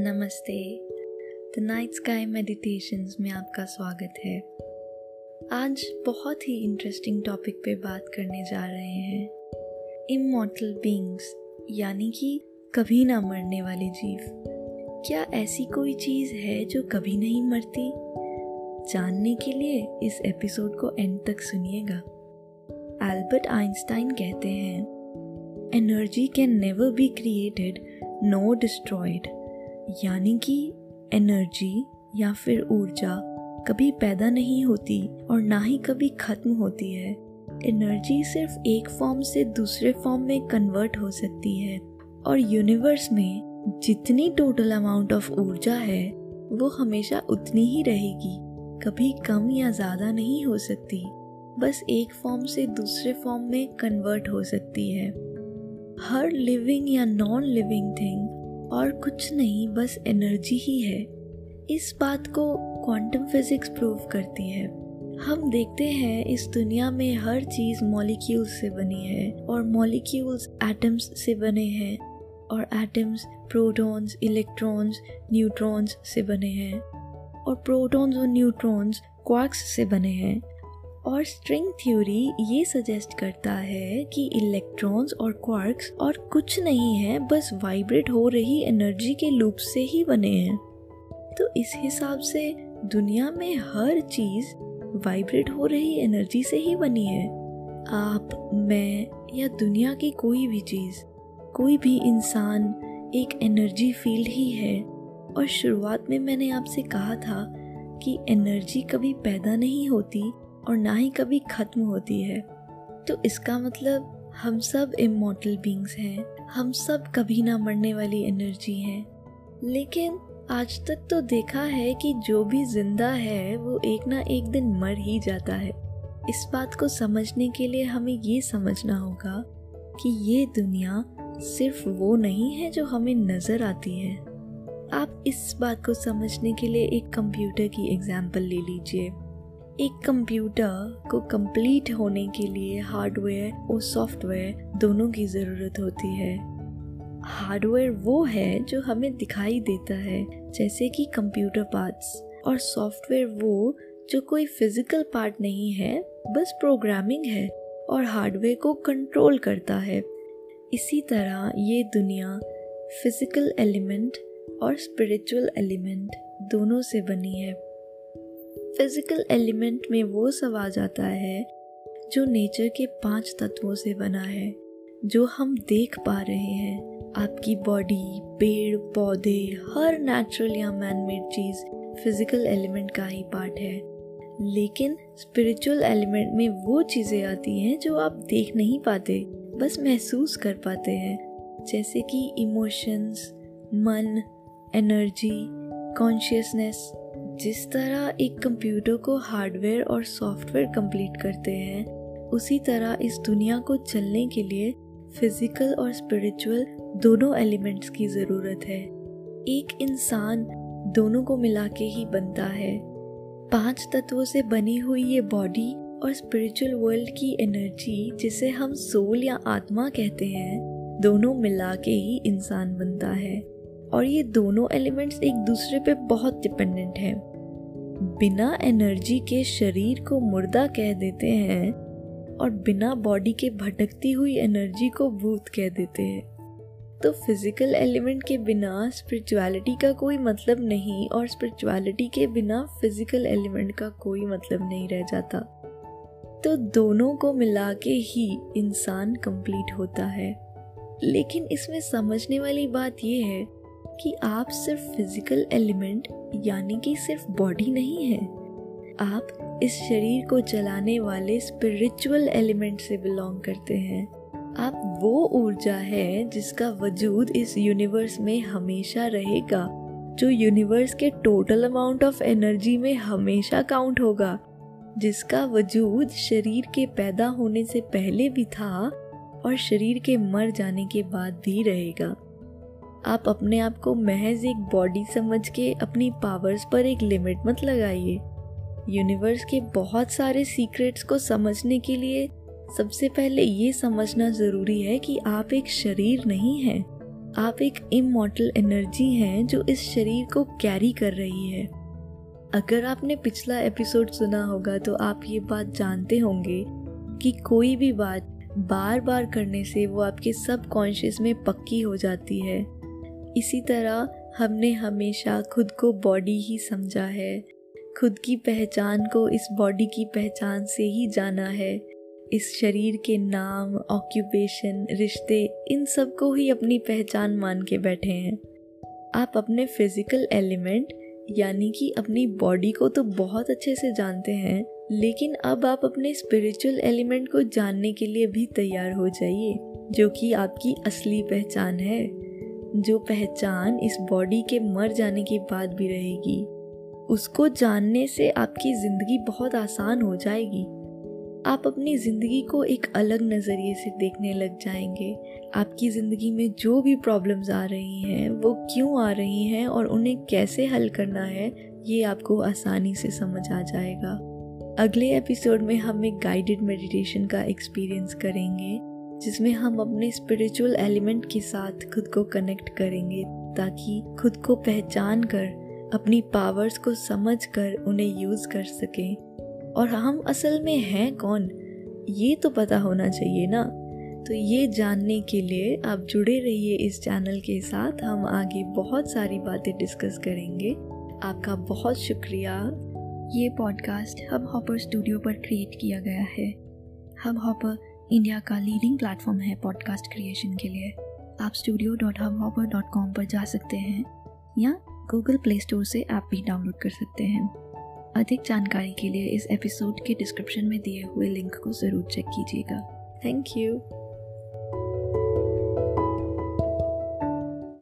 नमस्ते। The night sky meditations में आपका स्वागत है। आज बहुत ही इंटरेस्टिंग टॉपिक पे बात करने जा रहे हैं। इमोटल बींग्स यानी कि कभी ना मरने वाले जीव। क्या ऐसी कोई चीज़ है जो कभी नहीं मरती? जानने के लिए इस एपिसोड को एंड तक सुनिएगा। एल्बर्ट आइंस्टाइन कहते हैं energy can never be created no destroyed यानी कि एनर्जी या फिर ऊर्जा कभी पैदा नहीं होती और ना ही कभी खत्म होती है। एनर्जी सिर्फ़ एक फॉर्म से दूसरे फॉर्म में कन्वर्ट हो सकती है। और यूनिवर्स में जितनी टोटल अमाउंट ऑफ़ ऊर्जा है, वो हमेशा उतनी ही रहेगी। कभी कम या ज़्यादा नहीं हो सकती, बस एक फॉर्म से दूसरे फॉर्म में कन्वर्ट हो सकती है। हर लिविंग या नॉन लिविंग थिंग और कुछ नहीं, बस एनर्जी ही है। इस बात को क्वांटम फिजिक्स प्रूव करती है। हम देखते हैं इस दुनिया में हर चीज़ मॉलिक्यूल्स से बनी है और मॉलिक्यूल्स एटम्स से बने हैं और एटम्स प्रोटॉन्स इलेक्ट्रॉन्स न्यूट्रॉन्स से बने हैं और प्रोटॉन्स और न्यूट्रॉन्स क्वार्क्स से बने हैं। और स्ट्रिंग थ्योरी ये सजेस्ट करता है कि इलेक्ट्रॉन्स और क्वार्क्स और कुछ नहीं है, बस वाइब्रेट हो रही एनर्जी के लूप से ही बने हैं। तो इस हिसाब से दुनिया में हर चीज़ वाइब्रेट हो रही एनर्जी से ही बनी है। आप, मैं या दुनिया की कोई भी चीज़, कोई भी इंसान एक एनर्जी फ़ील्ड ही है। और शुरुआत में मैंने आपसे कहा था कि एनर्जी कभी पैदा नहीं होती और ना ही कभी खत्म होती है। तो इसका मतलब हम सब इमोटल बींग्स हैं। हम सब कभी ना मरने वाली एनर्जी हैं। लेकिन आज तक तो देखा है कि जो भी ज़िंदा है, वो एक ना एक दिन मर ही जाता है। इस बात को समझने के लिए हमें ये समझना होगा कि ये दुनिया सिर्फ़ वो नहीं है जो हमें नज़र आती है। आप इस बात को समझने के लिए एक कंप्यूटर की एग्ज़ाम्पल ले लीजिए। एक कंप्यूटर को कंप्लीट होने के लिए हार्डवेयर और सॉफ्टवेयर दोनों की ज़रूरत होती है। हार्डवेयर वो है जो हमें दिखाई देता है, जैसे कि कंप्यूटर पार्ट्स और सॉफ्टवेयर वो जो कोई फ़िज़िकल पार्ट नहीं है, बस प्रोग्रामिंग है, और हार्डवेयर को कंट्रोल करता है। इसी तरह ये दुनिया फ़िज़िकल एलिमेंट और स्पिरिचुअल एलिमेंट दोनों से बनी है। फ़िज़िकल एलिमेंट में वो आ जाता है जो नेचर के पाँच तत्वों से बना है, जो हम देख पा रहे हैं। आपकी बॉडी पेड़, पौधे, हर नेचुरल या मैन मेड चीज़ फ़िज़िकल एलिमेंट का ही पार्ट है। लेकिन स्पिरिचुअल एलिमेंट में वो चीज़ें आती हैं जो आप देख नहीं पाते, बस महसूस कर पाते हैं। जैसे कि इमोशंस मन एनर्जी कॉन्शियसनेस जिस तरह एक कंप्यूटर को हार्डवेयर और सॉफ्टवेयर कंप्लीट करते हैं, उसी तरह इस दुनिया को चलने के लिए फ़िज़िकल और स्पिरिचुअल दोनों एलिमेंट्स की ज़रूरत है। एक इंसान दोनों को मिला के ही बनता है। पाँच तत्वों से बनी हुई ये बॉडी और स्पिरिचुअल वर्ल्ड की एनर्जी जिसे हम सोल या आत्मा कहते हैं, दोनों मिला के ही इंसान बनता है। और ये दोनों एलिमेंट्स एक दूसरे पे बहुत डिपेंडेंट हैं। बिना एनर्जी के शरीर को मुर्दा कह देते हैं और बिना बॉडी के भटकती हुई एनर्जी को भूत कह देते हैं। तो फ़िज़िकल एलिमेंट के बिना स्पिरिचुअलिटी का कोई मतलब नहीं और स्पिरिचुअलिटी के बिना फ़िज़िकल एलिमेंट का कोई मतलब नहीं रह जाता। तो दोनों को मिला के ही इंसान कंप्लीट होता है। लेकिन इसमें समझने वाली बात यह है कि आप सिर्फ़ फ़िज़िकल एलिमेंट यानी कि सिर्फ़ बॉडी नहीं है। आप इस शरीर को चलाने वाले स्पिरिचुअल एलिमेंट से बिलोंग करते हैं। आप वो ऊर्जा है जिसका वजूद इस यूनिवर्स में हमेशा रहेगा, जो यूनिवर्स के टोटल अमाउंट ऑफ़ एनर्जी में हमेशा काउंट होगा। जिसका वजूद शरीर के पैदा होने से पहले भी था और शरीर के मर जाने के बाद भी रहेगा। आप अपने आप को महज एक बॉडी समझ के अपनी पावर्स पर एक लिमिट मत लगाइए। यूनिवर्स के बहुत सारे सीक्रेट्स को समझने के लिए सबसे पहले ये समझना ज़रूरी है कि आप एक शरीर नहीं हैं। आप एक इमोटल एनर्जी हैं जो इस शरीर को कैरी कर रही है। अगर आपने पिछला एपिसोड सुना होगा तो आप ये बात जानते होंगे कि कोई भी बात बार बार करने से वो आपके सब कॉन्शियस में पक्की हो जाती है। इसी तरह हमने हमेशा खुद को बॉडी ही समझा है। खुद की पहचान को इस बॉडी की पहचान से ही जाना है। इस शरीर के नाम ऑक्यूपेशन रिश्ते, इन सबको ही अपनी पहचान मान के बैठे हैं। आप अपने फ़िज़िकल एलिमेंट यानी कि अपनी बॉडी को तो बहुत अच्छे से जानते हैं, लेकिन अब आप अपने स्पिरिचुअल एलिमेंट को जानने के लिए भी तैयार हो जाइए, जो कि आपकी असली पहचान है। जो पहचान इस बॉडी के मर जाने के बाद भी रहेगी, उसको जानने से आपकी ज़िंदगी बहुत आसान हो जाएगी। आप अपनी ज़िंदगी को एक अलग नज़रिए से देखने लग जाएँगे। आपकी ज़िंदगी में जो भी प्रॉब्लम्स आ रही हैं, वो क्यों आ रही हैं और उन्हें कैसे हल करना है, ये आपको आसानी से समझ आ जाएगा। अगले एपिसोड में हम एक गाइडेड मेडिटेशन का एक्सपीरियंस करेंगे। जिसमें हम अपने स्पिरिचुअल एलिमेंट के साथ खुद को कनेक्ट करेंगे, ताकि खुद को पहचान कर, अपनी पावर्स को समझ कर उन्हें यूज़ कर सकें। और हम असल में हैं कौन? ये तो पता होना चाहिए ना? तो ये जानने के लिए आप जुड़े रहिए इस चैनल के साथ। हम आगे बहुत सारी बातें डिस्कस करेंगे। आपका बहुत शुक्रिया। ये पॉडकास्ट हब हॉपर स्टूडियो पर क्रिएट किया गया है। हब हॉपर इंडिया का लीडिंग प्लेटफॉर्म है पॉडकास्ट क्रिएशन के लिए। आप studio dot hub dot com पर जा सकते हैं, या गूगल प्ले स्टोर से ऐप भी डाउनलोड कर सकते हैं। अधिक जानकारी के लिए इस एपिसोड के डिस्क्रिप्शन में दिए हुए लिंक को ज़रूर चेक कीजिएगा। Thank you